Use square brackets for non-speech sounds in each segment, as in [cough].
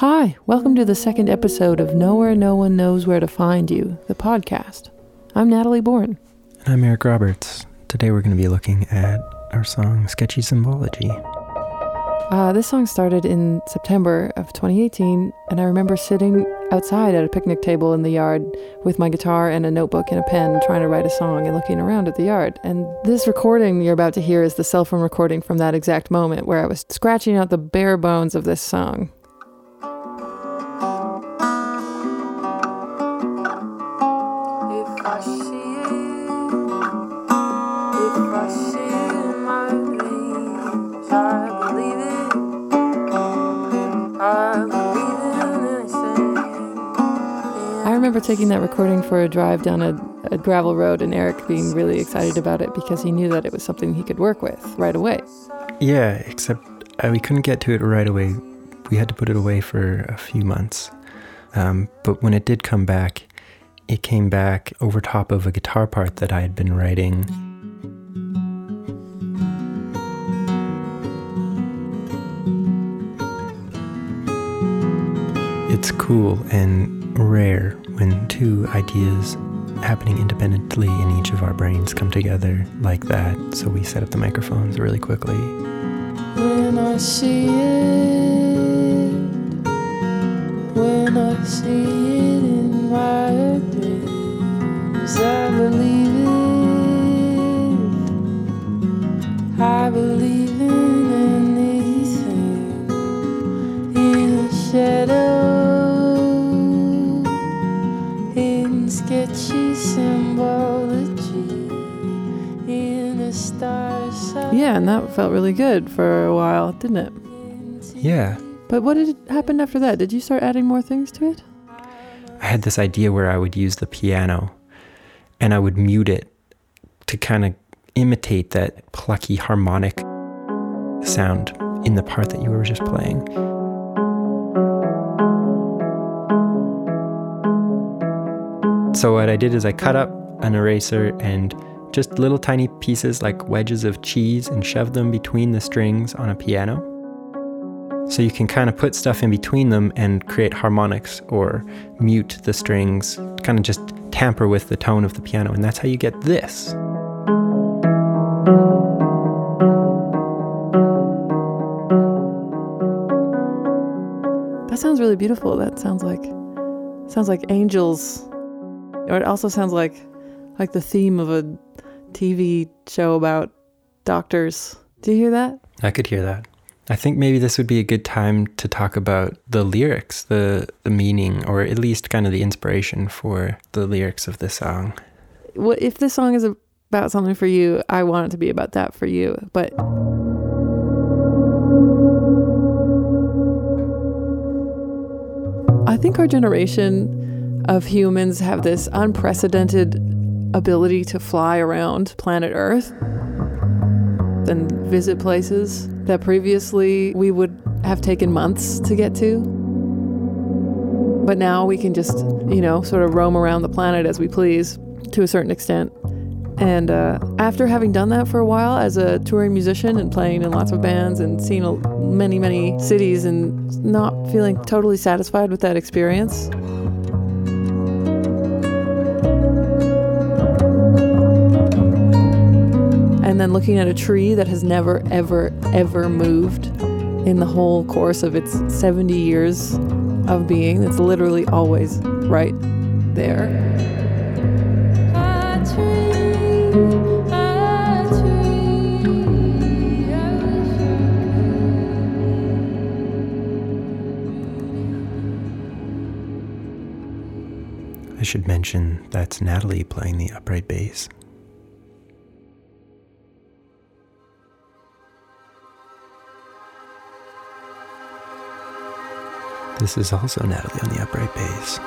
Hi, welcome to the second episode of Nowhere No One Knows Where to Find You, the podcast. I'm Natalie Bourne. And I'm Eric Roberts. Today we're going to be looking at our song Sketchy Symbology. Uh, this song started in September of 2018, and I remember sitting outside at a picnic table in the yard with my guitar and a notebook and a pen trying to write a song and looking around at the yard. And this recording you're about to hear is the cell phone recording from that exact moment where I was scratching out the bare bones of this song. Remember taking that recording for a drive down a, a gravel road and Eric being really excited about it because he knew that it was something he could work with right away. Yeah, except uh, we couldn't get to it right away. We had to put it away for a few months. Um, but when it did come back, it came back over top of a guitar part that I had been writing. It's cool and rare when two ideas happening independently in each of our brains come together like that. So we set up the microphones really quickly. When I see it, when I see it in my dreams, I believe it. I believe in anything in a shadow, Yeah, and that felt really good for a while, didn't it? Yeah. But what did happen after that? Did you start adding more things to it? I had this idea where I would use the piano and I would mute it to kind of imitate that plucky harmonic sound in the part that you were just playing. So, what I did is I cut up an eraser and just little tiny pieces like wedges of cheese and shove them between the strings on a piano. So you can kind of put stuff in between them and create harmonics or mute the strings, kind of just tamper with the tone of the piano. And that's how you get this. That sounds really beautiful. That sounds like sounds like angels. Or it also sounds like like the theme of a TV show about doctors. Do you hear that? I could hear that. I think maybe this would be a good time to talk about the lyrics, the, the meaning, or at least kind of the inspiration for the lyrics of this song. What if this song is about something for you? I want it to be about that for you. But I think our generation of humans have this unprecedented ability to fly around planet Earth and visit places that previously we would have taken months to get to. But now we can just, you know, sort of roam around the planet as we please to a certain extent. And uh, after having done that for a while as a touring musician and playing in lots of bands and seeing many, many cities and not feeling totally satisfied with that experience, and then looking at a tree that has never, ever, ever moved in the whole course of its 70 years of being, it's literally always right there. A tree, a tree, I I should mention that's Natalie playing the upright bass. This is also Natalie on the upright bass.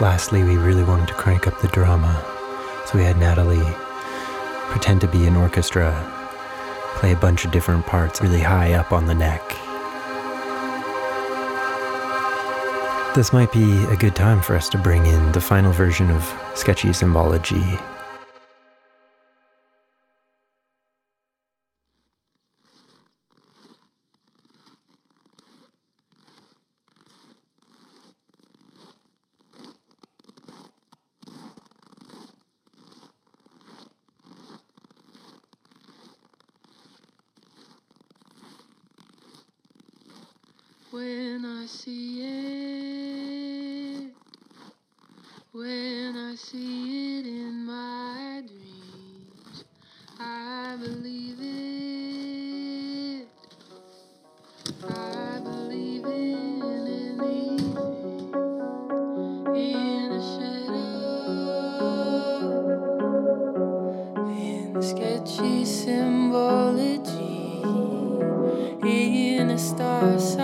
Lastly, we really wanted to crank up the drama, so we had Natalie pretend to be an orchestra, play a bunch of different parts really high up on the neck. This might be a good time for us to bring in the final version of Sketchy Symbology when I see it, when I see it in my dreams, I believe it, I believe in anything, in a shadow, in sketchy symbology, in a star.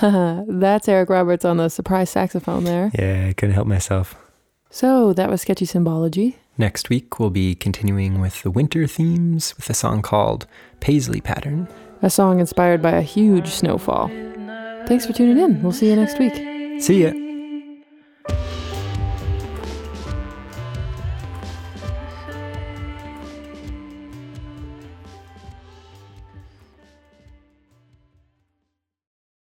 [laughs] That's Eric Roberts on the surprise saxophone there. Yeah, I couldn't help myself. So that was Sketchy Symbology. Next week, we'll be continuing with the winter themes with a song called Paisley Pattern, a song inspired by a huge snowfall. Thanks for tuning in. We'll see you next week. See ya.